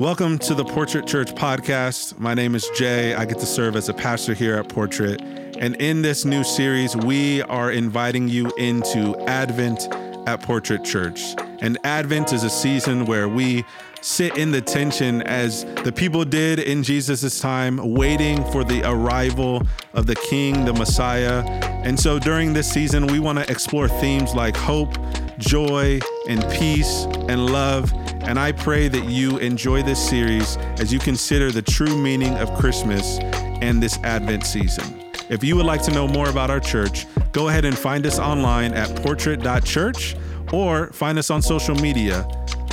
Welcome to the Portrait Church podcast. My name is Jay. I get to serve as a pastor here at Portrait. And in this new series, we are inviting you into Advent at Portrait Church. And Advent is a season where we sit in the tension as the people did in Jesus' time, waiting for the arrival of the King, the Messiah. And so during this season, we want to explore themes like hope, joy, and peace and love. And I pray that you enjoy this series as you consider the true meaning of Christmas and this Advent season. If you would like to know more about our church, go ahead and find us online at portrait.church or find us on social media.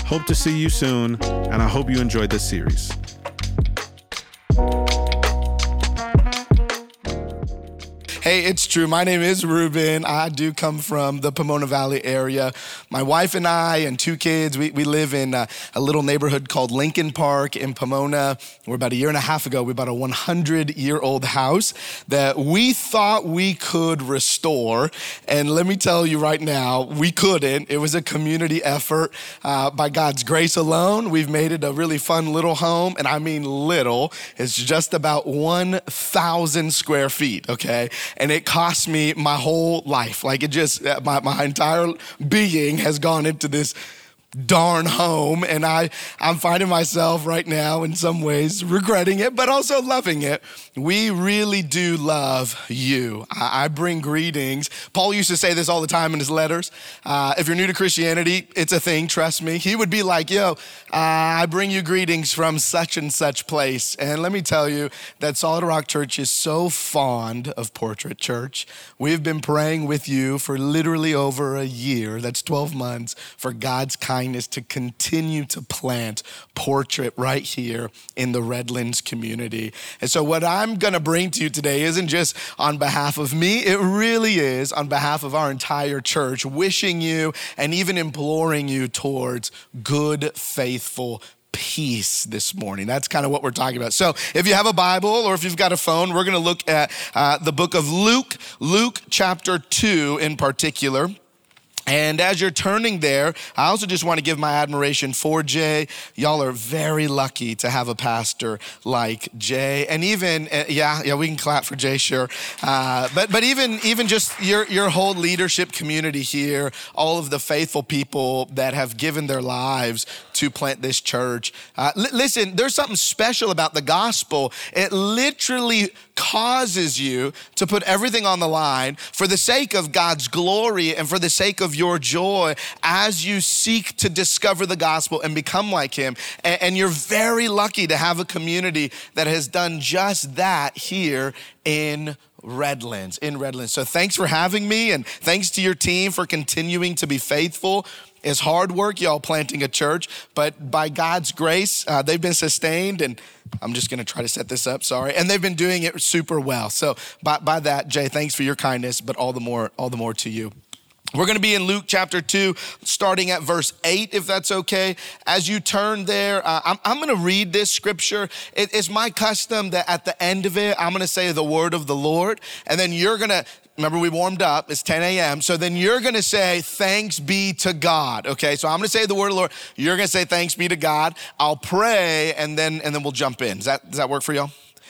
Hope to see you soon, and I hope you enjoyed this series. Hey, it's true. My name is Ruben. I do come from the Pomona Valley area. My wife and I and two kids, we, we live in a, a little neighborhood called Lincoln Park in Pomona. We're about a year and a half ago, we bought a 100 year old house that we thought we could restore. And let me tell you right now, we couldn't. It was a community effort. Uh, by God's grace alone, we've made it a really fun little home. And I mean little, it's just about 1,000 square feet, okay? And it cost me my whole life. Like it just, my, my entire being has gone into this darn home and I I'm finding myself right now in some ways regretting it but also loving it. We really do love you. I, I bring greetings. Paul used to say this all the time in his letters. Uh, if you're new to Christianity, it's a thing. Trust me. He would be like, "Yo, uh, I bring you greetings from such and such place." And let me tell you that Solid Rock Church is so fond of Portrait Church. We've been praying with you for literally over a year. That's 12 months for God's kindness kindness to continue to plant portrait right here in the Redlands community. And so, what I'm gonna bring to you today isn't just on behalf of me, it really is on behalf of our entire church, wishing you and even imploring you towards good, faithful peace this morning. That's kind of what we're talking about. So, if you have a Bible or if you've got a phone, we're going to look at uh, the book of Luke, Luke chapter 2 in particular. And as you're turning there, I also just want to give my admiration for Jay. Y'all are very lucky to have a pastor like Jay, and even uh, yeah, yeah, we can clap for Jay, sure. Uh, but but even even just your your whole leadership community here, all of the faithful people that have given their lives to plant this church. Uh, l- listen, there's something special about the gospel. It literally causes you to put everything on the line for the sake of God's glory and for the sake of your joy as you seek to discover the gospel and become like Him. And, and you're very lucky to have a community that has done just that here in Redlands, in Redlands. So thanks for having me and thanks to your team for continuing to be faithful. It's hard work, y'all, planting a church, but by God's grace, uh, they've been sustained. And I'm just going to try to set this up, sorry. And they've been doing it super well. So by, by that, Jay, thanks for your kindness, but all the more, all the more to you. We're going to be in Luke chapter 2, starting at verse 8, if that's okay. As you turn there, uh, I'm, I'm going to read this scripture. It, it's my custom that at the end of it, I'm going to say the word of the Lord, and then you're going to Remember, we warmed up. It's 10 a.m. So then you're going to say, Thanks be to God. Okay. So I'm going to say the word of the Lord. You're going to say, Thanks be to God. I'll pray and then, and then we'll jump in. Does that, does that work for y'all?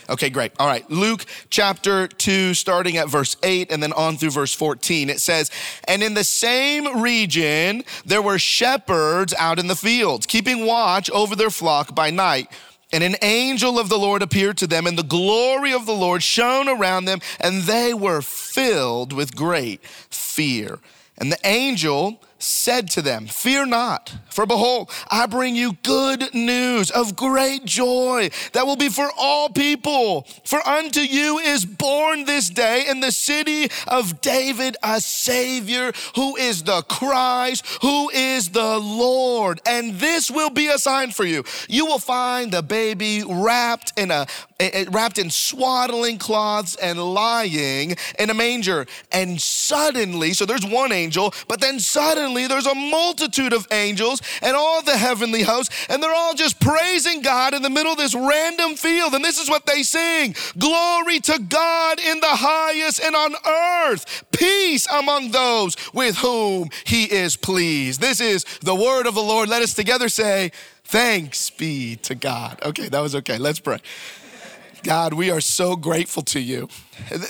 Okay, great. All right. Luke chapter 2, starting at verse 8 and then on through verse 14. It says, And in the same region, there were shepherds out in the fields, keeping watch over their flock by night. And an angel of the Lord appeared to them, and the glory of the Lord shone around them, and they were filled with great fear. And the angel said to them, Fear not, for behold, I bring you good news of great joy that will be for all people. For unto you is born this day in the city of David a Savior who is the Christ, who is the Lord. And this will be a sign for you. You will find the baby wrapped in a eh, eh, wrapped in swaddling cloths and lying in a manger. And suddenly, so there's one angel, but then suddenly suddenly there's a multitude of angels and all the heavenly hosts, and they're all just praising God in the middle of this random field. And this is what they sing Glory to God in the highest and on earth, peace among those with whom he is pleased. This is the word of the Lord. Let us together say, Thanks be to God. Okay, that was okay. Let's pray. God, we are so grateful to you.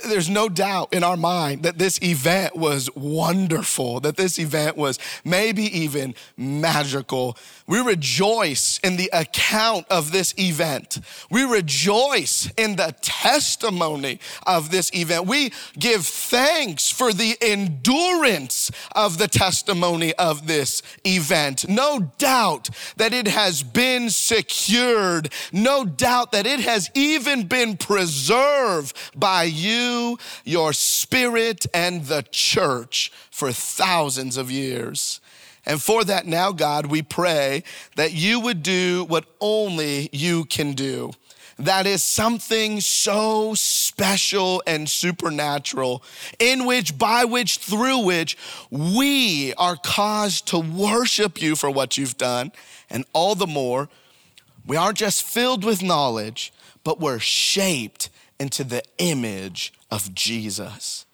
There's no doubt in our mind that this event was wonderful, that this event was maybe even magical. We rejoice in the account of this event. We rejoice in the testimony of this event. We give thanks for the endurance of the testimony of this event. No doubt that it has been secured. No doubt that it has even been preserved by you, your spirit, and the church for thousands of years. And for that now, God, we pray that you would do what only you can do. That is something so special and supernatural, in which, by which, through which we are caused to worship you for what you've done. And all the more, we aren't just filled with knowledge, but we're shaped into the image of Jesus.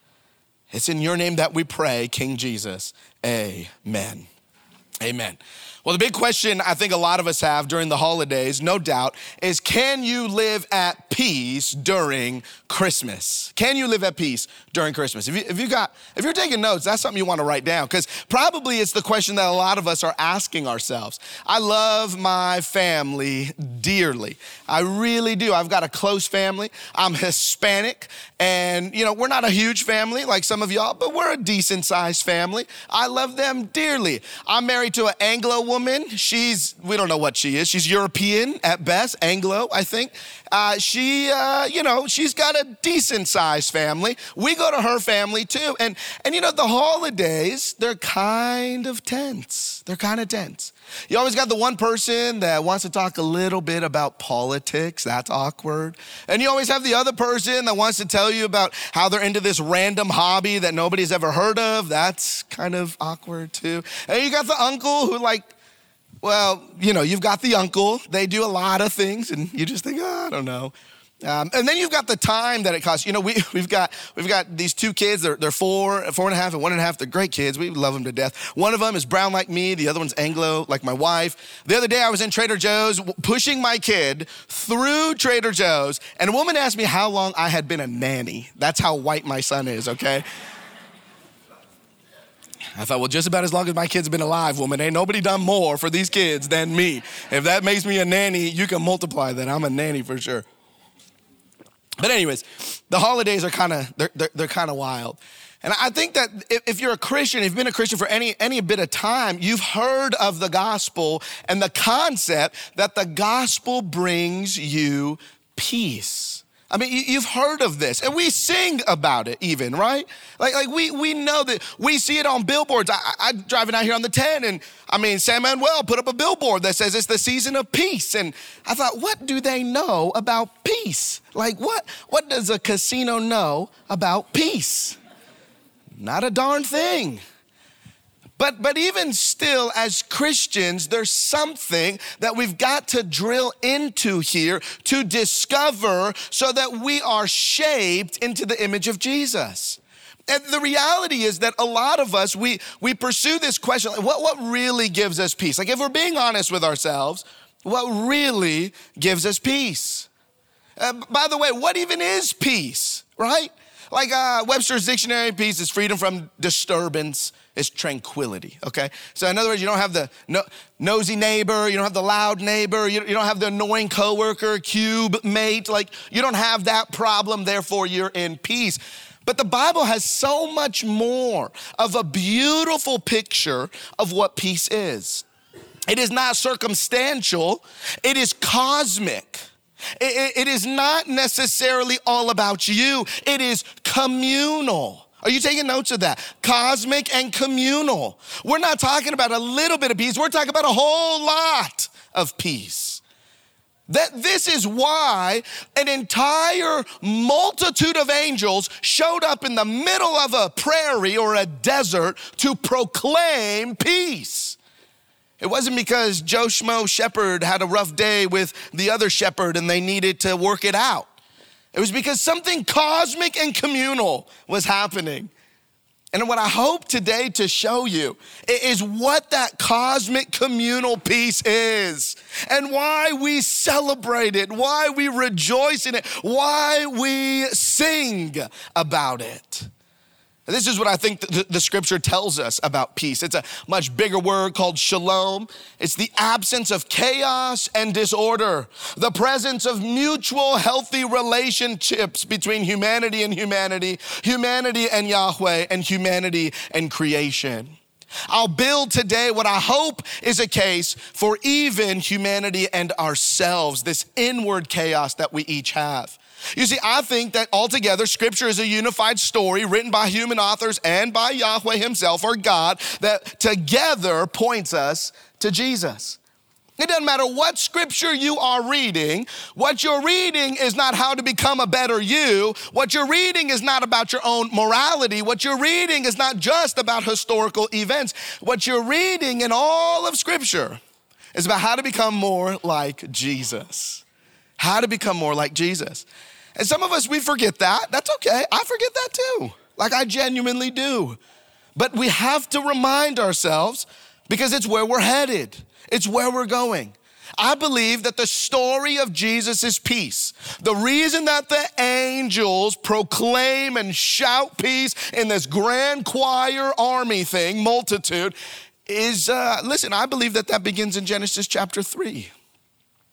It's in your name that we pray, King Jesus. Amen. Amen. Well, the big question I think a lot of us have during the holidays, no doubt, is can you live at peace during Christmas? Can you live at peace during Christmas? If you, if you got, if you're taking notes, that's something you want to write down because probably it's the question that a lot of us are asking ourselves. I love my family dearly. I really do. I've got a close family. I'm Hispanic and, you know, we're not a huge family like some of y'all, but we're a decent sized family. I love them dearly. I'm married to an Anglo woman. She's, we don't know what she is. She's European at best, Anglo, I think. Uh, she, uh, you know, she's got a decent sized family. We go to her family too. And, and, you know, the holidays, they're kind of tense. They're kind of tense. You always got the one person that wants to talk a little bit about politics. That's awkward. And you always have the other person that wants to tell you about how they're into this random hobby that nobody's ever heard of. That's kind of awkward too. And you got the uncle who, like, well, you know, you've got the uncle. They do a lot of things, and you just think, oh, I don't know. Um, and then you've got the time that it costs. You know, we, we've got we've got these two kids. They're, they're four, four and a half, and one and a half. They're great kids. We love them to death. One of them is brown like me. The other one's Anglo like my wife. The other day I was in Trader Joe's pushing my kid through Trader Joe's, and a woman asked me how long I had been a nanny. That's how white my son is. Okay. I thought, well, just about as long as my kids have been alive, woman, ain't nobody done more for these kids than me. If that makes me a nanny, you can multiply that. I'm a nanny for sure. But anyways, the holidays are kind of they're, they're, they're kind of wild. And I think that if you're a Christian, if you've been a Christian for any, any bit of time, you've heard of the gospel and the concept that the gospel brings you peace. I mean, you've heard of this, and we sing about it even, right? Like, like we, we know that we see it on billboards. I, I, am driving out here on the 10, and I mean, San Manuel put up a billboard that says it's the season of peace. And I thought, what do they know about peace? Like, what, what does a casino know about peace? Not a darn thing. But, but even still, as Christians, there's something that we've got to drill into here to discover so that we are shaped into the image of Jesus. And the reality is that a lot of us, we, we pursue this question like, what, what really gives us peace? Like, if we're being honest with ourselves, what really gives us peace? Uh, by the way, what even is peace, right? Like uh, Webster's dictionary, peace is freedom from disturbance, it's tranquility, okay? So, in other words, you don't have the no, nosy neighbor, you don't have the loud neighbor, you, you don't have the annoying coworker, cube mate. Like, you don't have that problem, therefore, you're in peace. But the Bible has so much more of a beautiful picture of what peace is. It is not circumstantial, it is cosmic. It, it, it is not necessarily all about you, it is communal. Are you taking notes of that? Cosmic and communal. We're not talking about a little bit of peace, we're talking about a whole lot of peace. That this is why an entire multitude of angels showed up in the middle of a prairie or a desert to proclaim peace. It wasn't because Joe Schmo shepherd had a rough day with the other shepherd and they needed to work it out. It was because something cosmic and communal was happening. And what I hope today to show you is what that cosmic communal peace is and why we celebrate it, why we rejoice in it, why we sing about it. This is what I think the, the, scripture tells us about peace. It's a much bigger word called shalom. It's the absence of chaos and disorder, the presence of mutual healthy relationships between humanity and humanity, humanity and Yahweh, and humanity and creation. I'll build today what I hope is a case for even humanity and ourselves, this inward chaos that we each have. You see, I think that altogether, Scripture is a unified story written by human authors and by Yahweh Himself or God that together points us to Jesus. It doesn't matter what scripture you are reading. What you're reading is not how to become a better you. What you're reading is not about your own morality. What you're reading is not just about historical events. What you're reading in all of scripture is about how to become more like Jesus. How to become more like Jesus. And some of us, we forget that. That's okay. I forget that too. Like I genuinely do. But we have to remind ourselves because it's where we're headed, it's where we're going. I believe that the story of Jesus is peace. The reason that the angels proclaim and shout peace in this grand choir army thing, multitude, is uh, listen, I believe that that begins in Genesis chapter 3.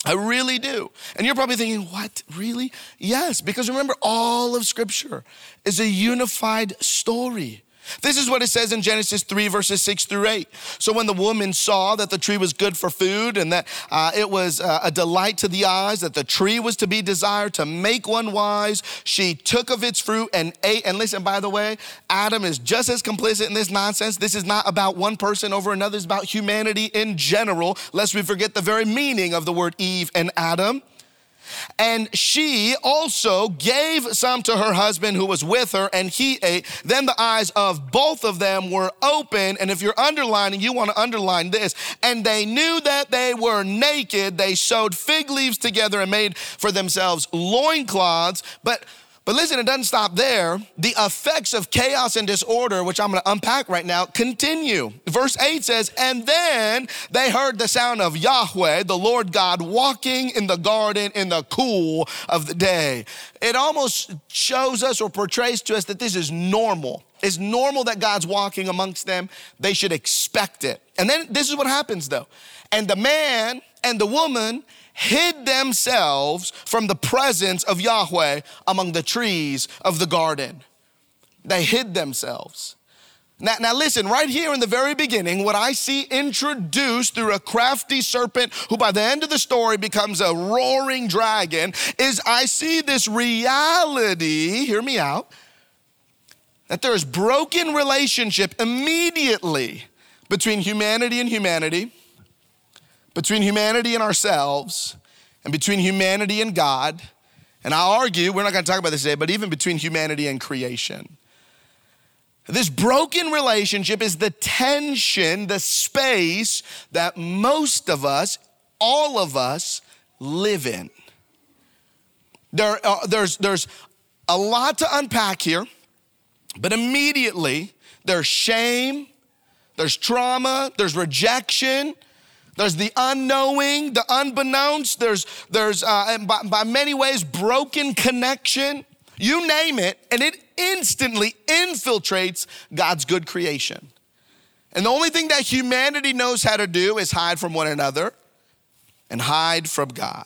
I really do. And you're probably thinking, what? Really? Yes, because remember, all of Scripture is a unified story. This is what it says in Genesis 3, verses 6 through 8. So when the woman saw that the tree was good for food and that uh, it was uh, a delight to the eyes, that the tree was to be desired to make one wise, she took of its fruit and ate. And listen, by the way, Adam is just as complicit in this nonsense. This is not about one person over another, it's about humanity in general, lest we forget the very meaning of the word Eve and Adam. And she also gave some to her husband who was with her, and he ate. Then the eyes of both of them were open. And if you're underlining, you want to underline this. And they knew that they were naked. They sewed fig leaves together and made for themselves loincloths. But but listen, it doesn't stop there. The effects of chaos and disorder, which I'm gonna unpack right now, continue. Verse 8 says, And then they heard the sound of Yahweh, the Lord God, walking in the garden in the cool of the day. It almost shows us or portrays to us that this is normal. It's normal that God's walking amongst them. They should expect it. And then this is what happens though. And the man and the woman hid themselves from the presence of Yahweh among the trees of the garden. They hid themselves. Now, now, listen, right here in the very beginning, what I see introduced through a crafty serpent who by the end of the story becomes a roaring dragon is I see this reality, hear me out, that there is broken relationship immediately between humanity and humanity between humanity and ourselves and between humanity and God. And I'll argue, we're not going to talk about this today, but even between humanity and creation. This broken relationship is the tension, the space that most of us, all of us, live in. There, uh, there's, there's a lot to unpack here, but immediately there's shame, there's trauma, there's rejection, there's the unknowing, the unbeknownst. There's, there's uh, by, by many ways, broken connection. You name it, and it instantly infiltrates God's good creation. And the only thing that humanity knows how to do is hide from one another and hide from God.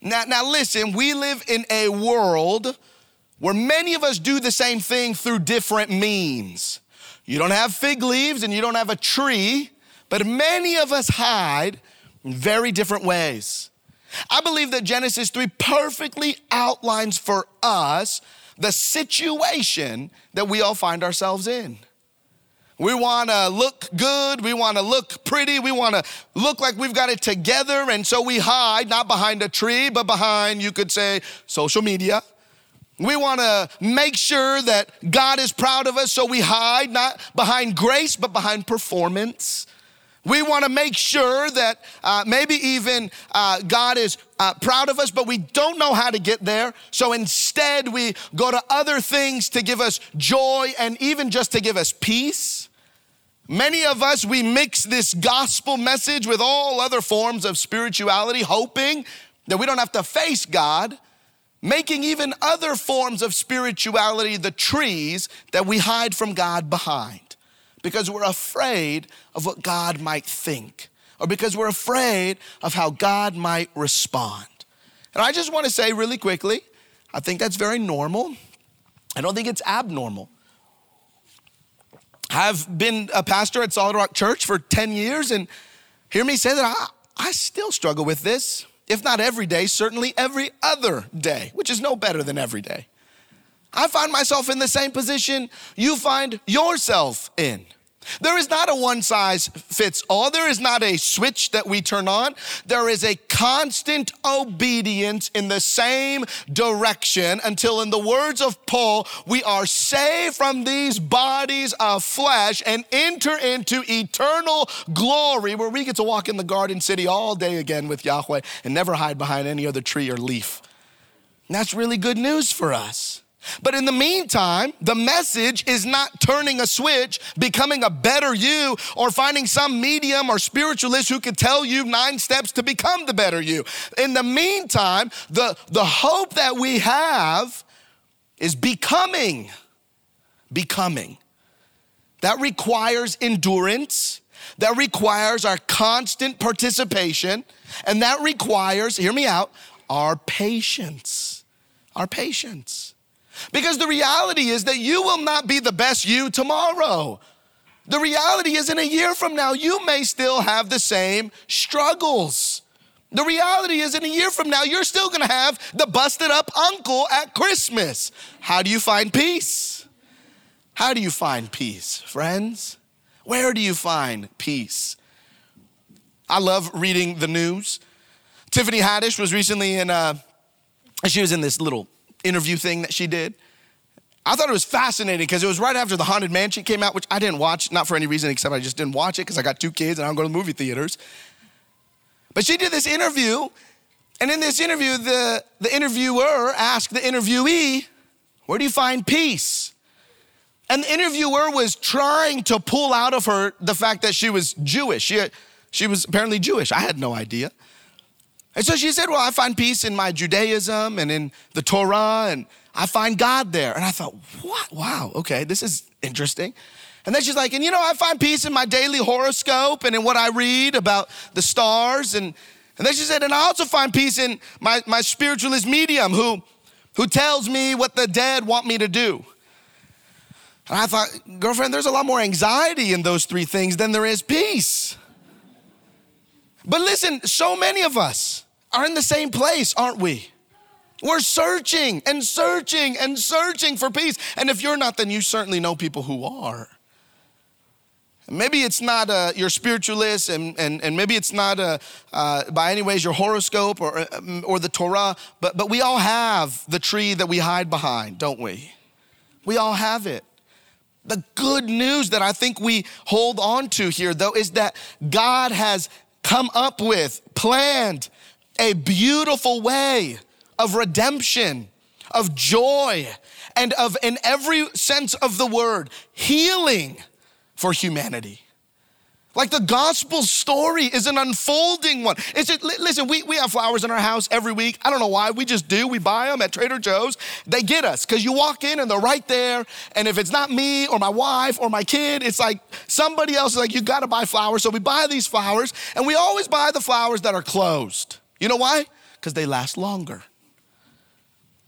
Now, now listen, we live in a world where many of us do the same thing through different means. You don't have fig leaves and you don't have a tree, but many of us hide in very different ways. I believe that Genesis 3 perfectly outlines for us the situation that we all find ourselves in. We want to look good. We want to look pretty. We want to look like we've got it together. And so we hide, not behind a tree, but behind, you could say, social media. We want to make sure that God is proud of us, so we hide, not behind grace, but behind performance. We want to make sure that uh, maybe even uh, God is uh, proud of us, but we don't know how to get there. So instead, we go to other things to give us joy and even just to give us peace. Many of us, we mix this gospel message with all other forms of spirituality, hoping that we don't have to face God, making even other forms of spirituality the trees that we hide from God behind because we're afraid of what God might think or because we're afraid of how God might respond. And I just want to say really quickly, I think that's very normal. I don't think it's abnormal. I've been a pastor at Solid Rock Church for 10 years, and hear me say that I, I still struggle with this, if not every day, certainly every other day, which is no better than every day. I find myself in the same position you find yourself in. There is not a one size fits all. There is not a switch that we turn on. There is a constant obedience in the same direction until, in the words of Paul, we are saved from these bodies of flesh and enter into eternal glory where we get to walk in the garden city all day again with Yahweh and never hide behind any other tree or leaf. And that's really good news for us. But in the meantime, the message is not turning a switch, becoming a better you, or finding some medium or spiritualist who could tell you nine steps to become the better you. In the meantime, the, the hope that we have is becoming. Becoming. That requires endurance. That requires our constant participation. And that requires, hear me out, our patience. Our patience. Because the reality is that you will not be the best you tomorrow. The reality is, in a year from now, you may still have the same struggles. The reality is, in a year from now, you're still gonna have the busted up uncle at Christmas. How do you find peace? How do you find peace, friends? Where do you find peace? I love reading the news. Tiffany Haddish was recently in, a, she was in this little interview thing that she did. I thought it was fascinating because it was right after The Haunted Mansion came out, which I didn't watch, not for any reason except I just didn't watch it because I got two kids and I don't go to the movie theaters. But she did this interview, and in this interview, the, the interviewer asked the interviewee, Where do you find peace? And the interviewer was trying to pull out of her the fact that she was Jewish. She, she was apparently Jewish. I had no idea. And so she said, Well, I find peace in my Judaism and in the Torah, and I find God there. And I thought, What? Wow, okay, this is interesting. And then she's like, And you know, I find peace in my daily horoscope and in what I read about the stars. And, and then she said, And I also find peace in my, my spiritualist medium who, who tells me what the dead want me to do. And I thought, girlfriend, there's a lot more anxiety in those three things than there is peace. But listen, so many of us, are in the same place, aren't we? We're searching and searching and searching for peace. And if you're not, then you certainly know people who are. Maybe it's not uh, your spiritualist, and, and, and maybe it's not uh, uh, by any ways your horoscope or, uh, or the Torah, but, but we all have the tree that we hide behind, don't we? We all have it. The good news that I think we hold on to here, though, is that God has come up with, planned, a beautiful way of redemption, of joy, and of, in every sense of the word, healing for humanity. Like the gospel story is an unfolding one. It's just, listen, we, we have flowers in our house every week. I don't know why. We just do. We buy them at Trader Joe's. They get us because you walk in and they're right there. And if it's not me or my wife or my kid, it's like somebody else is like, you got to buy flowers. So we buy these flowers and we always buy the flowers that are closed. You know why? Because they last longer.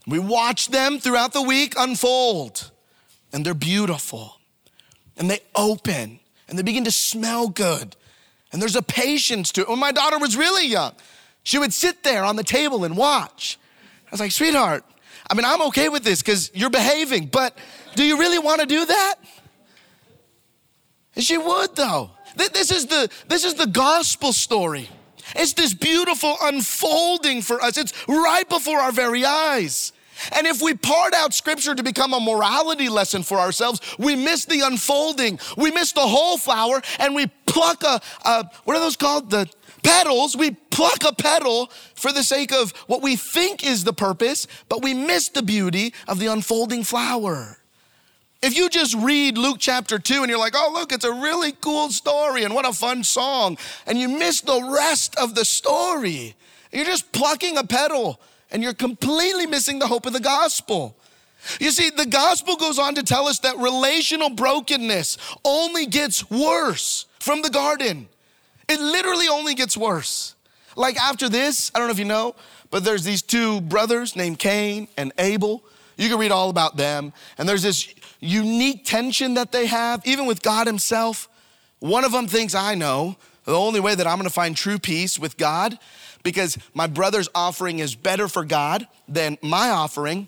We watch them throughout the week unfold, and they're beautiful, and they open, and they begin to smell good. And there's a patience to it. When my daughter was really young, she would sit there on the table and watch. I was like, sweetheart, I mean, I'm okay with this because you're behaving, but do you really want to do that? And she would though. This is the, this is the gospel story. It's this beautiful unfolding for us. It's right before our very eyes. And if we part out scripture to become a morality lesson for ourselves, we miss the unfolding. We miss the whole flower and we pluck a, a what are those called? The petals. We pluck a petal for the sake of what we think is the purpose, but we miss the beauty of the unfolding flower. If you just read Luke chapter 2 and you're like, oh, look, it's a really cool story and what a fun song, and you miss the rest of the story, you're just plucking a petal and you're completely missing the hope of the gospel. You see, the gospel goes on to tell us that relational brokenness only gets worse from the garden. It literally only gets worse. Like after this, I don't know if you know, but there's these two brothers named Cain and Abel. You can read all about them. And there's this unique tension that they have, even with God Himself. One of them thinks, I know the only way that I'm gonna find true peace with God, because my brother's offering is better for God than my offering,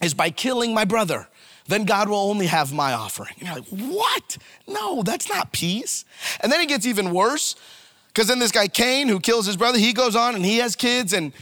is by killing my brother. Then God will only have my offering. And you're like, what? No, that's not peace. And then it gets even worse, because then this guy Cain, who kills his brother, he goes on and he has kids, and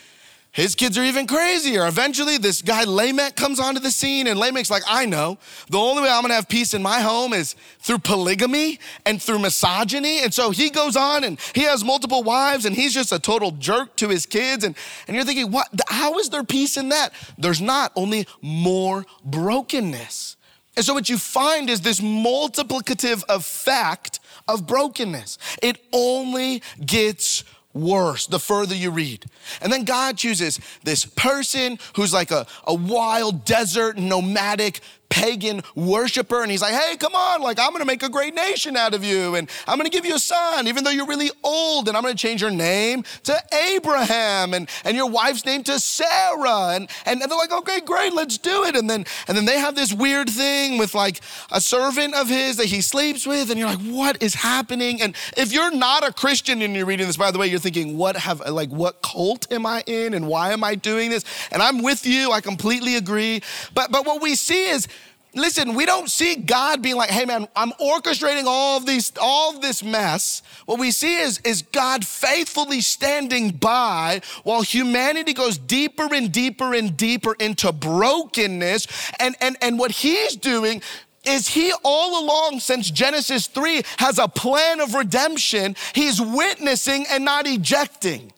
his kids are even crazier. Eventually, this guy Lamech comes onto the scene, and Lamech's like, I know. The only way I'm gonna have peace in my home is through polygamy and through misogyny. And so he goes on and he has multiple wives, and he's just a total jerk to his kids. And, and you're thinking, what? How is there peace in that? There's not, only more brokenness. And so what you find is this multiplicative effect of brokenness. It only gets worse the further you read. And then God chooses this person who's like a, a wild desert nomadic pagan worshiper and he's like, hey, come on, like I'm gonna make a great nation out of you and I'm gonna give you a son, even though you're really old, and I'm gonna change your name to Abraham and, and your wife's name to Sarah. And, and they're like, okay, great, let's do it. And then and then they have this weird thing with like a servant of his that he sleeps with, and you're like, what is happening? And if you're not a Christian and you're reading this, by the way, you're thinking, what have like what cult am I in and why am I doing this? And I'm with you, I completely agree. But but what we see is Listen, we don't see God being like, hey man, I'm orchestrating all of these, all of this mess. What we see is, is God faithfully standing by while humanity goes deeper and deeper and deeper into brokenness. And, and, and what he's doing is he all along since Genesis 3 has a plan of redemption. He's witnessing and not ejecting.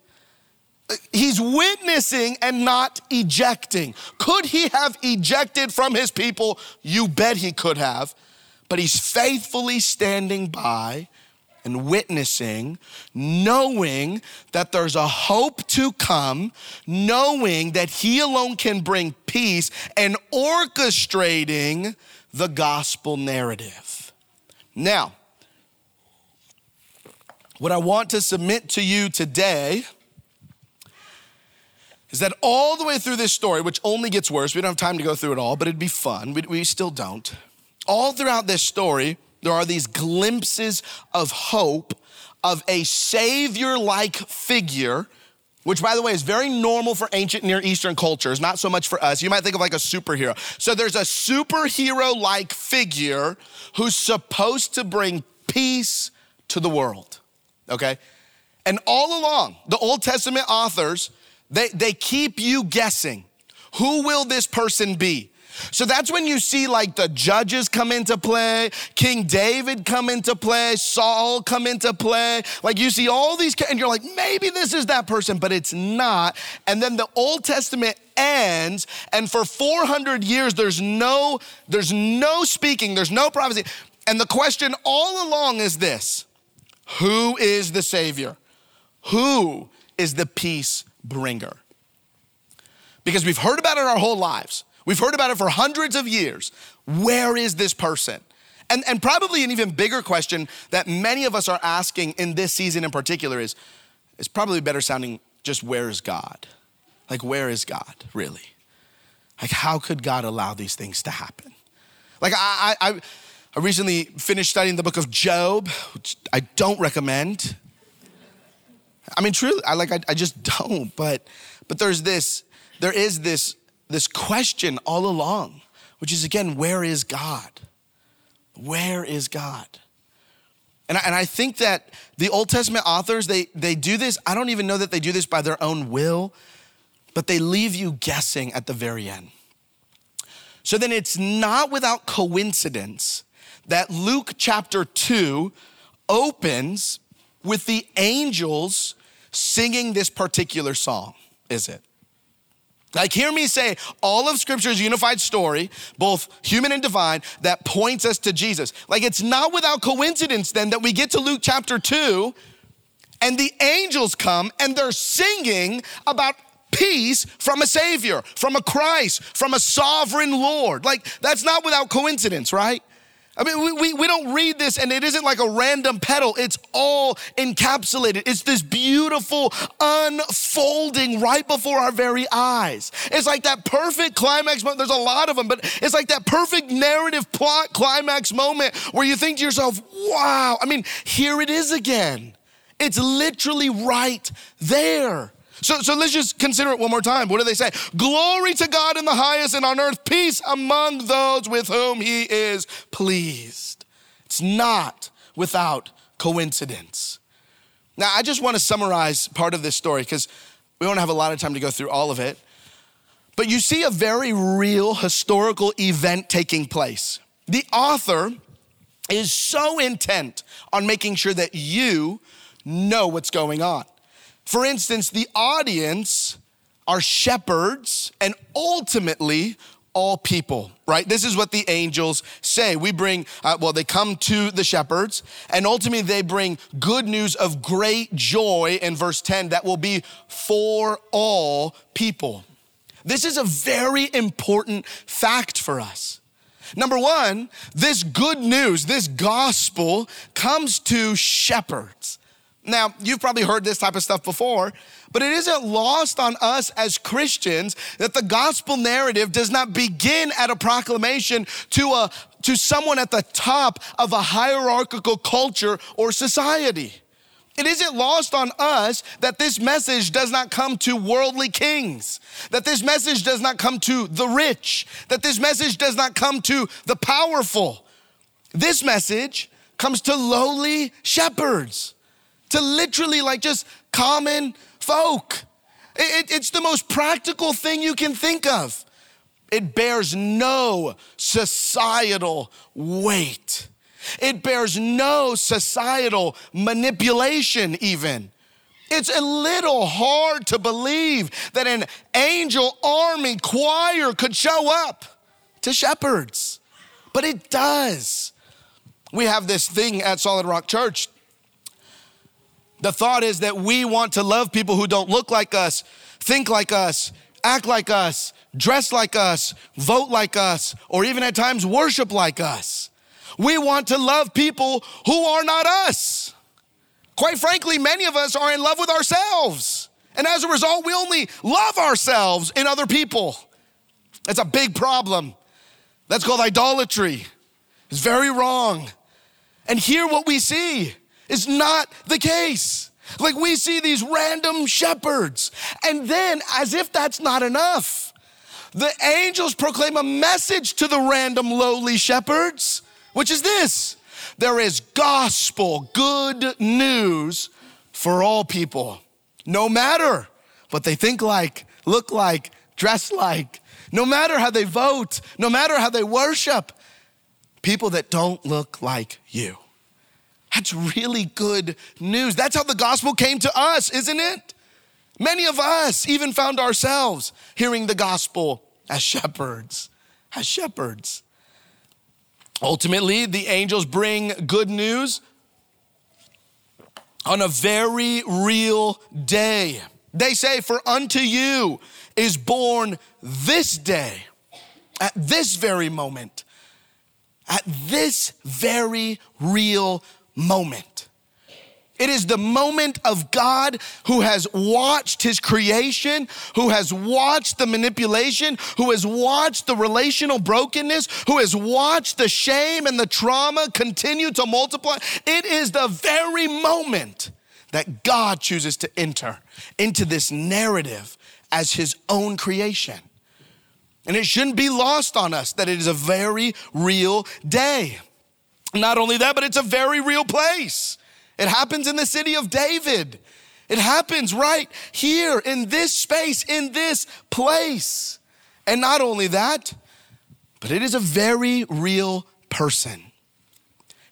He's witnessing and not ejecting. Could he have ejected from his people? You bet he could have. But he's faithfully standing by and witnessing, knowing that there's a hope to come, knowing that he alone can bring peace, and orchestrating the gospel narrative. Now, what I want to submit to you today is that all the way through this story, which only gets worse, we don't have time to go through it all, but it'd be fun. We, we still don't. All throughout this story, there are these glimpses of hope of a savior like figure which by the way is very normal for ancient Near Eastern cultures, not so much for us. You might think of like a superhero. So there's a superhero like figure who's supposed to bring peace to the world, okay? And all along, the Old Testament authors they, they keep you guessing. Who will this person be? So that's when you see like the judges come into play, King David come into play, Saul come into play. Like you see all these, and you're like, maybe this is that person, but it's not. And then the Old Testament ends, and for 400 years, there's no, there's no speaking, there's no prophecy. And the question all along is this Who is the Savior? Who is the peace bringer. Because we've heard about it our whole lives. We've heard about it for hundreds of years. Where is this person? And, and probably an even bigger question that many of us are asking in this season in particular is, is probably better sounding just where is God? Like, where is God, really? Like, how could God allow these things to happen? Like, I, I, I recently finished studying the book of Job, which I don't recommend. I mean, truly, I like I, I just don't. But but there's this, there is this this question all along, which is again, where is God? Where is God? And I, and I think that the Old Testament authors, they, they do this. I don't even know that they do this by their own will, but they leave you guessing at the very end. So then it's not without coincidence that Luke chapter 2 opens with the angels singing this particular song, is it? Like, hear me say, all of Scripture's unified story, both human and divine, that points us to Jesus. Like, it's not without coincidence then that we get to Luke chapter 2 and the angels come and they're singing about peace from a Savior, from a Christ, from a sovereign Lord. Like, that's not without coincidence, right? I mean, we, we, we, don't read this and it isn't like a random petal. It's all encapsulated. It's this beautiful unfolding right before our very eyes. It's like that perfect climax moment. There's a lot of them, but it's like that perfect narrative plot climax moment where you think to yourself, wow, I mean, here it is again. It's literally right there. So, so let's just consider it one more time. What do they say? Glory to God in the highest and on earth, peace among those with whom he is pleased. It's not without coincidence. Now, I just want to summarize part of this story because we don't have a lot of time to go through all of it. But you see a very real historical event taking place. The author is so intent on making sure that you know what's going on. For instance, the audience are shepherds and ultimately all people, right? This is what the angels say. We bring, uh, well, they come to the shepherds, and ultimately they bring good news of great joy in verse 10 that will be for all people. This is a very important fact for us. Number one, this good news, this gospel comes to shepherds. Now, you've probably heard this type of stuff before, but it isn't lost on us as Christians that the gospel narrative does not begin at a proclamation to a to someone at the top of a hierarchical culture or society. It isn't lost on us that this message does not come to worldly kings, that this message does not come to the rich, that this message does not come to the powerful. This message comes to lowly shepherds to literally like just common folk. It, it's the most practical thing you can think of. It bears no societal weight. It bears no societal manipulation, even. It's a little hard to believe that an angel army choir could show up to shepherds, but it does. We have this thing at Solid Rock Church the thought is that we want to love people who don't look like us, think like us, act like us, dress like us, vote like us, or even at times worship like us. We want to love people who are not us. Quite frankly, many of us are in love with ourselves. And as a result, we only love ourselves in other people. That's a big problem. That's called idolatry. It's very wrong. And here, what we see is not the case. Like we see these random shepherds. And then, as if that's not enough, the angels proclaim a message to the random lowly shepherds, which is this there is gospel, good news for all people, no matter what they think like, look like, dress like, no matter how they vote, no matter how they worship, people that don't look like you. That's really good news. That's how the gospel came to us, isn't it? Many of us even found ourselves hearing the gospel as shepherds, as shepherds. Ultimately, the angels bring good news on a very real day. They say, For unto you is born this day, at this very moment, at this very real moment. It is the moment of God who has watched his creation, who has watched the manipulation, who has watched the relational brokenness, who has watched the shame and the trauma continue to multiply. It is the very moment that God chooses to enter into this narrative as his own creation. And it shouldn't be lost on us that it is a very real day. Not only that, but it's a very real place. It happens in the city of David. It happens right here in this space, in this place. And not only that, but it is a very real person.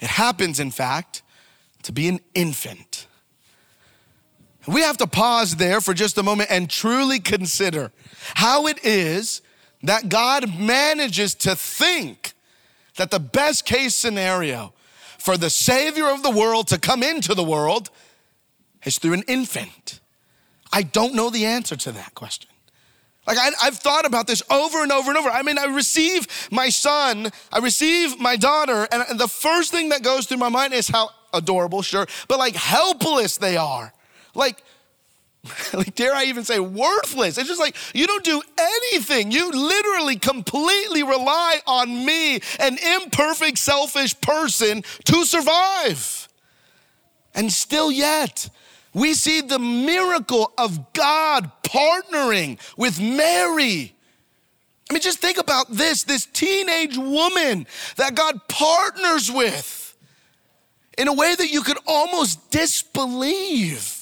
It happens, in fact, to be an infant. We have to pause there for just a moment and truly consider how it is that God manages to think that the best case scenario for the Savior of the world to come into the world is through an infant. I don't know the answer to that question. Like, I, have thought about this over and over and over. I mean, I receive my son, I receive my daughter, and the first thing that goes through my mind is how adorable, sure, but like helpless they are. Like, like dare I even say worthless? It's just like you don't do anything. You literally completely rely on me, an imperfect, selfish person, to survive. And still yet, we see the miracle of God partnering with Mary. I mean, just think about this this teenage woman that God partners with in a way that you could almost disbelieve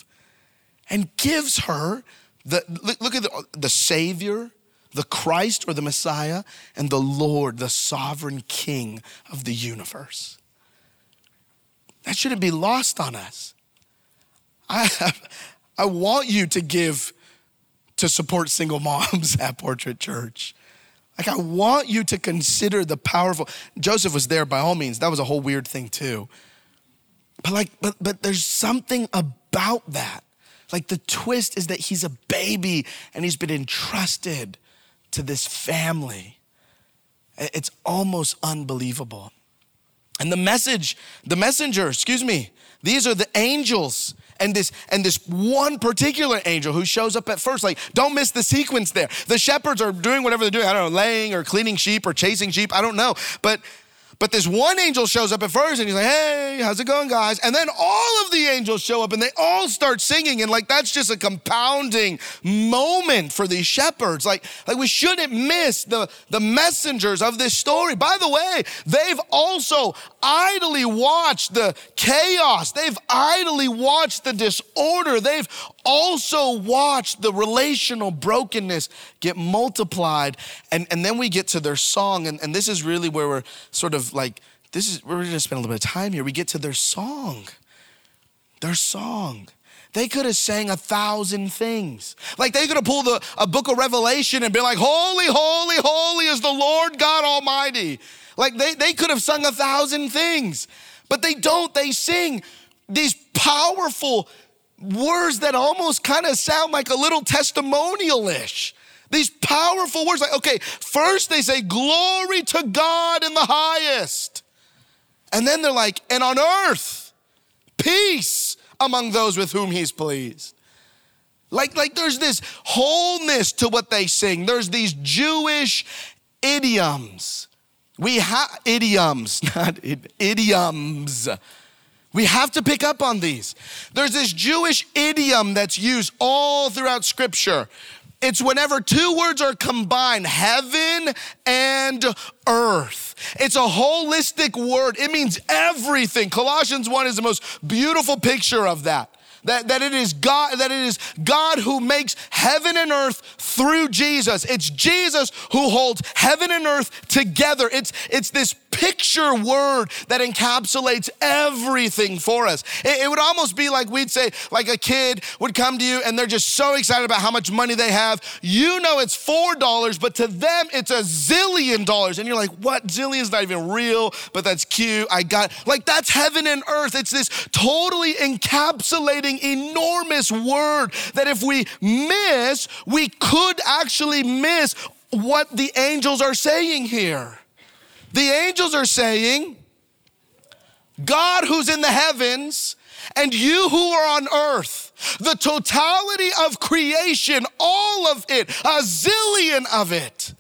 and gives her the look at the, the Savior, the Christ or the Messiah, and the Lord, the sovereign King of the universe. That shouldn't be lost on us. I, have, I want you to give to support single moms at Portrait Church. Like, I want you to consider the powerful. Joseph was there by all means. That was a whole weird thing, too. But, like, but, but there's something about that. Like, the twist is that he's a baby and he's been entrusted to this family. It's almost unbelievable. And the message, the messenger, excuse me, these are the angels and this and this one particular angel who shows up at first. Like don't miss the sequence there. The shepherds are doing whatever they're doing. I don't know laying or cleaning sheep or chasing sheep. I don't know. But but this one angel shows up at first and he's like, hey, how's it going, guys? And then all of the angels show up and they all start singing. And like, that's just a compounding moment for these shepherds. Like, like we shouldn't miss the, the messengers of this story. By the way, they've also idly watched the chaos. They've idly watched the disorder. They've also watched the relational brokenness get multiplied. And, and then we get to their song, and, and this is really where we're sort of like, this is, we're gonna spend a little bit of time here. We get to their song. Their song. They could have sang a thousand things. Like they could have pulled a, a book of Revelation and been like, Holy, holy, holy is the Lord God Almighty. Like they, they could have sung a thousand things, but they don't. They sing these powerful words that almost kind of sound like a little testimonial ish. These powerful words, like, okay, first they say, Glory to God in the highest. And then they're like, and on earth, peace among those with whom he's pleased. Like, like there's this wholeness to what they sing. There's these Jewish idioms. We have idioms, not idioms we have to pick up on these. There's this Jewish idiom that's used all throughout scripture. It's whenever two words are combined, heaven and earth. It's a holistic word. It means everything. Colossians 1 is the most beautiful picture of that. That, that it is God, that it is God who makes heaven and earth through Jesus. It's Jesus who holds heaven and earth together. It's, it's this picture word that encapsulates everything for us. It, it, would almost be like we'd say, like a kid would come to you and they're just so excited about how much money they have. You know it's four dollars, but to them it's a zillion dollars. And you're like, what? Zillion's not even real, but that's cute. I got like that's heaven and earth. It's this totally encapsulating enormous word that if we miss, we could actually miss what the angels are saying here. The angels are saying, God who's in the heavens and you who are on earth, the totality of creation, all of it, a zillion of it,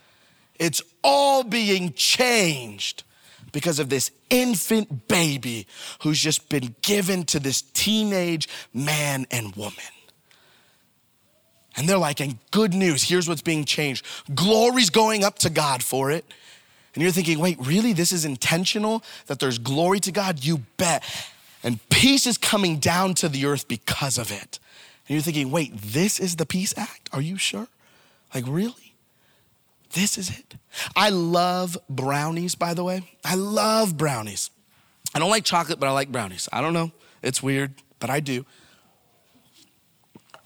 it's all being changed because of this infant baby who's just been given to this teenage man and woman. And they're like, and good news, here's what's being changed. Glory's going up to God for it. And you're thinking, wait, really? This is intentional? That there's glory to God? You bet. And peace is coming down to the earth because of it. And you're thinking, wait, this is the peace act? Are you sure? Like, really? This is it. I love brownies, by the way. I love brownies. I don't like chocolate, but I like brownies. I don't know. It's weird, but I do.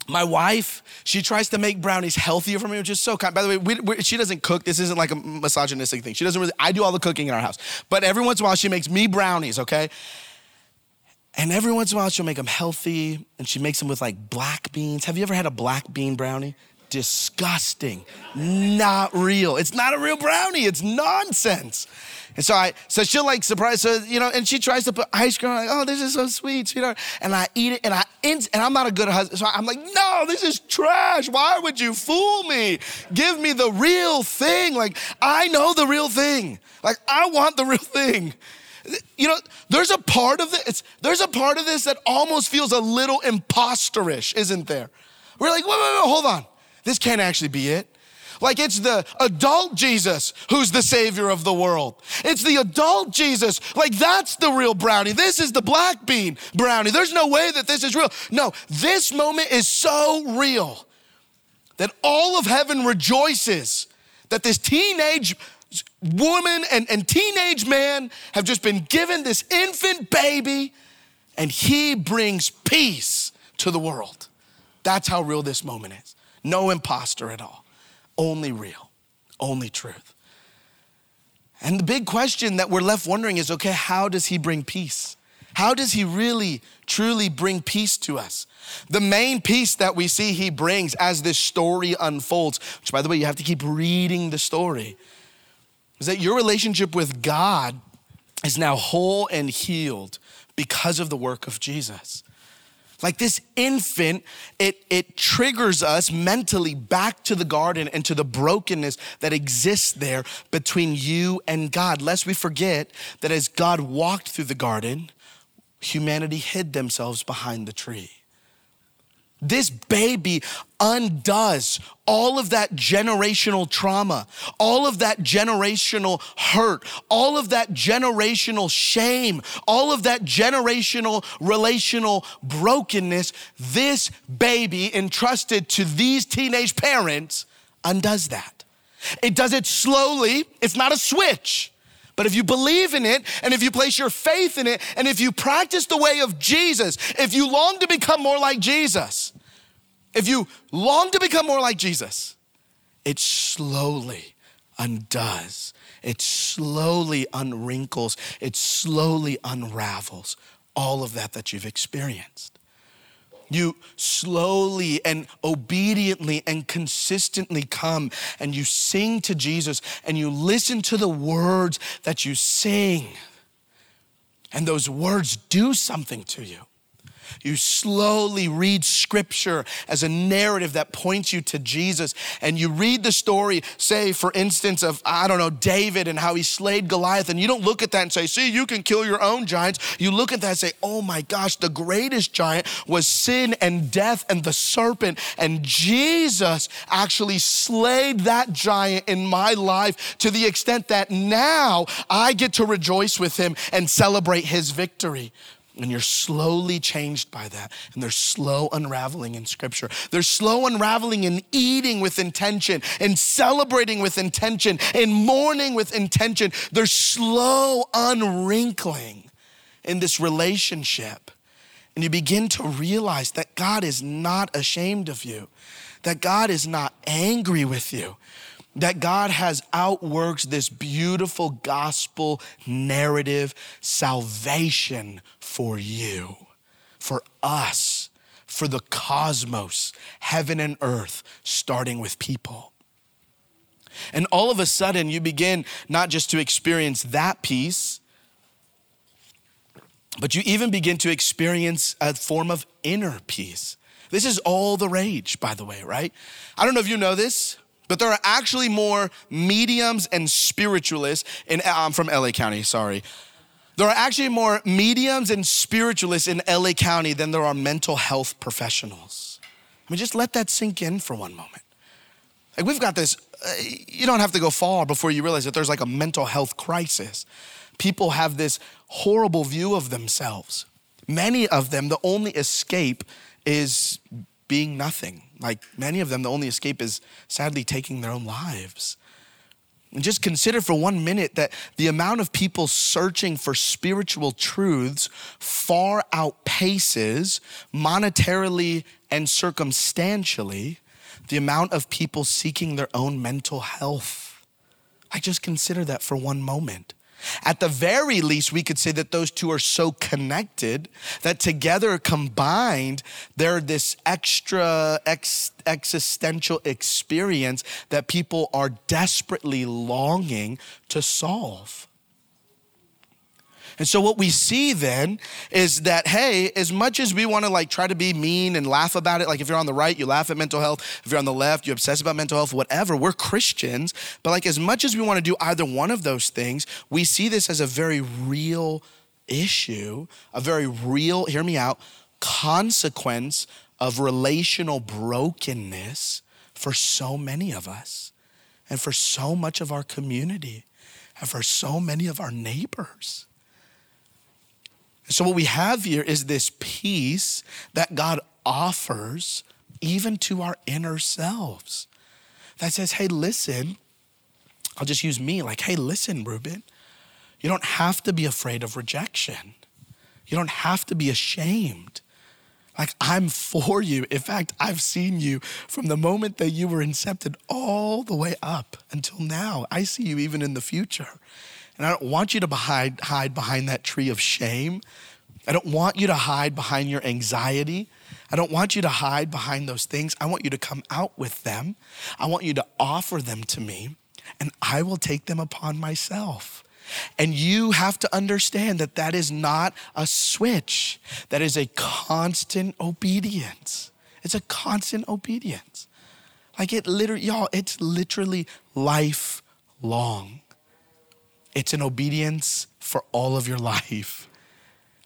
My wife, she tries to make brownies healthier for me, which is so kind. By the way, we, we, she doesn't cook. This isn't like a misogynistic thing. She doesn't really, I do all the cooking in our house. But every once in a while, she makes me brownies, okay? And every once in a while, she'll make them healthy and she makes them with like black beans. Have you ever had a black bean brownie? Disgusting. Not real. It's not a real brownie, it's nonsense. And so I, so she'll like surprise, so you know, and she tries to put ice cream. I'm like, oh, this is so sweet, sweetheart. And I eat it, and I, and I'm not a good husband, so I'm like, no, this is trash. Why would you fool me? Give me the real thing. Like I know the real thing. Like I want the real thing. You know, there's a part of this. There's a part of this that almost feels a little imposterish, isn't there? We're like, wait, wait, wait, hold on. This can't actually be it. Like it's the adult Jesus who's the savior of the world. It's the adult Jesus. Like that's the real brownie. This is the black bean brownie. There's no way that this is real. No, this moment is so real that all of heaven rejoices that this teenage woman and, and teenage man have just been given this infant baby and he brings peace to the world. That's how real this moment is. No imposter at all only real, only truth. And the big question that we're left wondering is okay, how does he bring peace? How does he really, truly bring peace to us? The main peace that we see he brings as this story unfolds, which by the way, you have to keep reading the story, is that your relationship with God is now whole and healed because of the work of Jesus. Like this infant, it, it triggers us mentally back to the garden and to the brokenness that exists there between you and God. Lest we forget that as God walked through the garden, humanity hid themselves behind the tree. This baby undoes all of that generational trauma, all of that generational hurt, all of that generational shame, all of that generational relational brokenness. This baby entrusted to these teenage parents undoes that. It does it slowly, it's not a switch. But if you believe in it and if you place your faith in it and if you practice the way of Jesus, if you long to become more like Jesus, if you long to become more like Jesus, it slowly undoes, it slowly unwrinkles, it slowly unravels all of that that you've experienced. You slowly and obediently and consistently come and you sing to Jesus and you listen to the words that you sing. And those words do something to you. You slowly read scripture as a narrative that points you to Jesus. And you read the story, say, for instance, of, I don't know, David and how he slayed Goliath. And you don't look at that and say, see, you can kill your own giants. You look at that and say, oh my gosh, the greatest giant was sin and death and the serpent. And Jesus actually slayed that giant in my life to the extent that now I get to rejoice with him and celebrate his victory. And you're slowly changed by that. And there's slow unraveling in scripture. There's slow unraveling in eating with intention, and celebrating with intention, and mourning with intention. There's slow unwrinkling in this relationship. And you begin to realize that God is not ashamed of you, that God is not angry with you, that God has outworked this beautiful gospel narrative salvation for you, for us, for the cosmos, heaven and earth, starting with people. And all of a sudden, you begin not just to experience that peace, but you even begin to experience a form of inner peace. This is all the rage, by the way, right? I don't know if you know this, but there are actually more mediums and spiritualists in, I'm from LA County, sorry. There are actually more mediums and spiritualists in LA County than there are mental health professionals. I mean, just let that sink in for one moment. Like we've got this, uh, you don't have to go far before you realize that there's like a mental health crisis. People have this horrible view of themselves. Many of them, the only escape is being nothing. Like many of them, the only escape is sadly taking their own lives. And just consider for one minute that the amount of people searching for spiritual truths far outpaces monetarily and circumstantially the amount of people seeking their own mental health. I just consider that for one moment. At the very least, we could say that those two are so connected that together combined, they're this extra ex- existential experience that people are desperately longing to solve. And so what we see then is that, hey, as much as we want to like try to be mean and laugh about it, like if you're on the right, you laugh at mental health. If you're on the left, you obsess about mental health, whatever. We're Christians. But like as much as we want to do either one of those things, we see this as a very real issue, a very real, hear me out, consequence of relational brokenness for so many of us and for so much of our community and for so many of our neighbors. So, what we have here is this peace that God offers even to our inner selves that says, hey, listen, I'll just use me like, hey, listen, Ruben, you don't have to be afraid of rejection. You don't have to be ashamed. Like, I'm for you. In fact, I've seen you from the moment that you were incepted all the way up until now. I see you even in the future. And I don't want you to hide, hide behind that tree of shame. I don't want you to hide behind your anxiety. I don't want you to hide behind those things. I want you to come out with them. I want you to offer them to me, and I will take them upon myself. And you have to understand that that is not a switch, that is a constant obedience. It's a constant obedience. Like it literally, y'all, it's literally lifelong. It's an obedience for all of your life.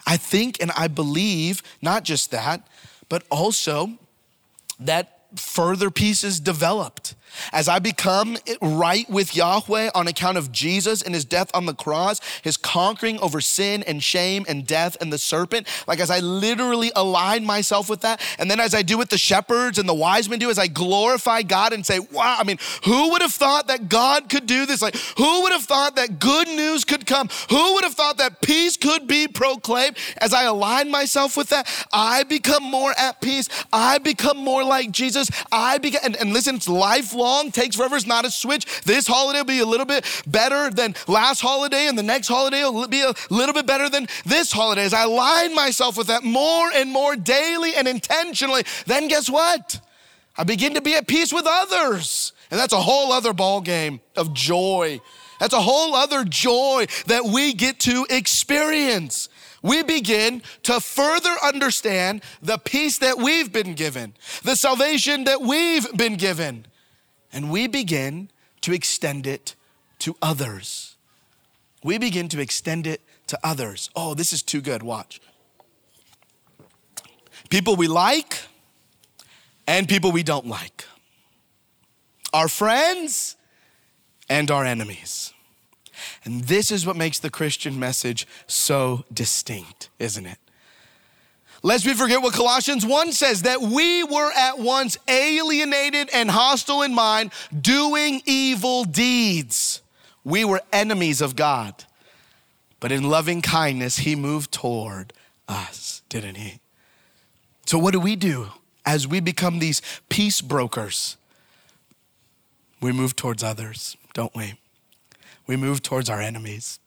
I think and I believe not just that, but also that further pieces developed. As I become right with Yahweh on account of Jesus and his death on the cross, his conquering over sin and shame and death and the serpent, like as I literally align myself with that, and then as I do what the shepherds and the wise men do, as I glorify God and say, wow, I mean, who would have thought that God could do this? Like, who would have thought that good news could come? Who would have thought that peace could be proclaimed? As I align myself with that, I become more at peace. I become more like Jesus. I begin, and, and listen, it's lifelong takes forever. It's not a switch. This holiday will be a little bit better than last holiday, and the next holiday will be a little bit better than this holiday. As I align myself with that more and more daily and intentionally, then guess what? I begin to be at peace with others. And that's a whole other ball game of joy. That's a whole other joy that we get to experience. We begin to further understand the peace that we've been given, the salvation that we've been given and we begin to extend it to others. We begin to extend it to others. Oh, this is too good. Watch. People we like and people we don't like. Our friends and our enemies. And this is what makes the Christian message so distinct, isn't it? Lest we forget what Colossians 1 says that we were at once alienated and hostile in mind, doing evil deeds. We were enemies of God. But in loving kindness, He moved toward us, didn't He? So, what do we do as we become these peace brokers? We move towards others, don't we? We move towards our enemies.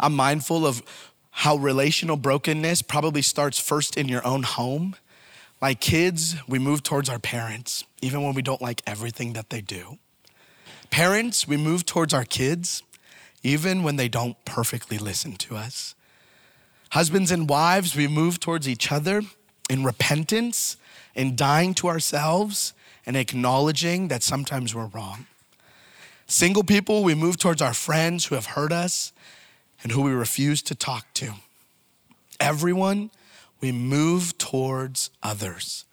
I'm mindful of how relational brokenness probably starts first in your own home. Like kids, we move towards our parents, even when we don't like everything that they do. Parents, we move towards our kids, even when they don't perfectly listen to us. Husbands and wives, we move towards each other in repentance, in dying to ourselves, and acknowledging that sometimes we're wrong. Single people, we move towards our friends who have hurt us and who we refuse to talk to. Everyone, we move towards others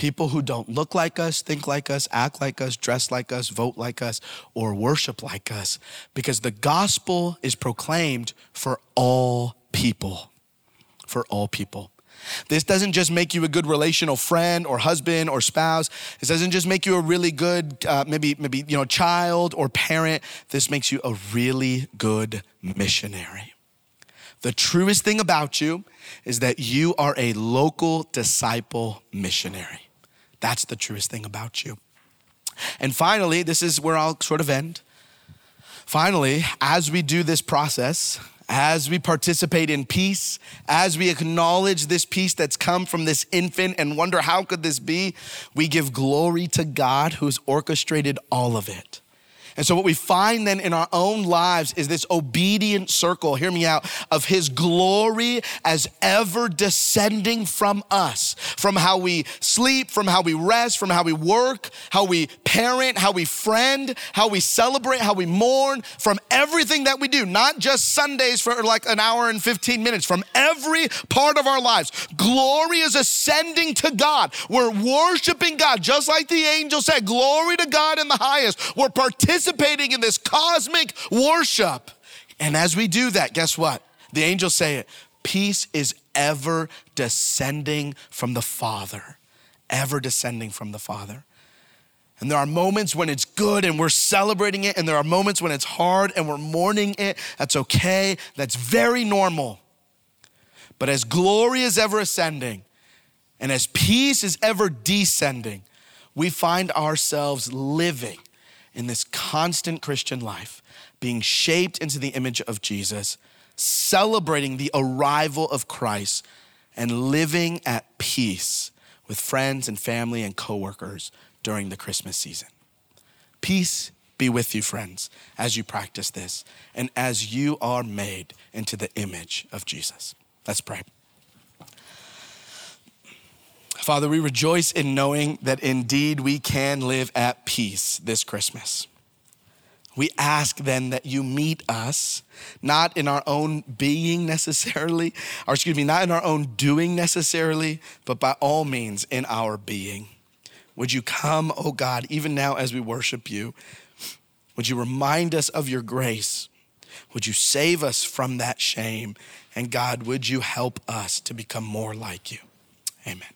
People who don't look like us, think like us, act like us, dress like us, vote like us, or worship like us, because the gospel is proclaimed for all people. For all people. This doesn't just make you a good relational friend or husband or spouse. This doesn't just make you a really good, uh, maybe, maybe, you know, child or parent. This makes you a really good missionary. The truest thing about you is that you are a local disciple missionary. That's the truest thing about you. And finally, this is where I'll sort of end. Finally, as we do this process, as we participate in peace, as we acknowledge this peace that's come from this infant and wonder how could this be, we give glory to God who's orchestrated all of it. And so, what we find then in our own lives is this obedient circle, hear me out, of His glory as ever descending from us, from how we sleep, from how we rest, from how we work, how we parent, how we friend, how we celebrate, how we mourn, from everything that we do, not just Sundays for like an hour and 15 minutes, from every part of our lives. Glory is ascending to God. We're worshiping God, just like the angel said, Glory to God in the highest. We're participating participating in this cosmic worship. And as we do that, guess what? The angels say it peace is ever descending from the Father, ever descending from the Father. And there are moments when it's good and we're celebrating it, and there are moments when it's hard and we're mourning it. That's okay, that's very normal. But as glory is ever ascending and as peace is ever descending, we find ourselves living in this constant Christian life, being shaped into the image of Jesus, celebrating the arrival of Christ, and living at peace with friends and family and coworkers during the Christmas season. Peace be with you, friends, as you practice this and as you are made into the image of Jesus. Let's pray. Father, we rejoice in knowing that indeed we can live at peace this Christmas. We ask then that you meet us, not in our own being necessarily, or excuse me, not in our own doing necessarily, but by all means in our being. Would you come, oh God, even now as we worship you? Would you remind us of your grace? Would you save us from that shame? And God, would you help us to become more like you? Amen.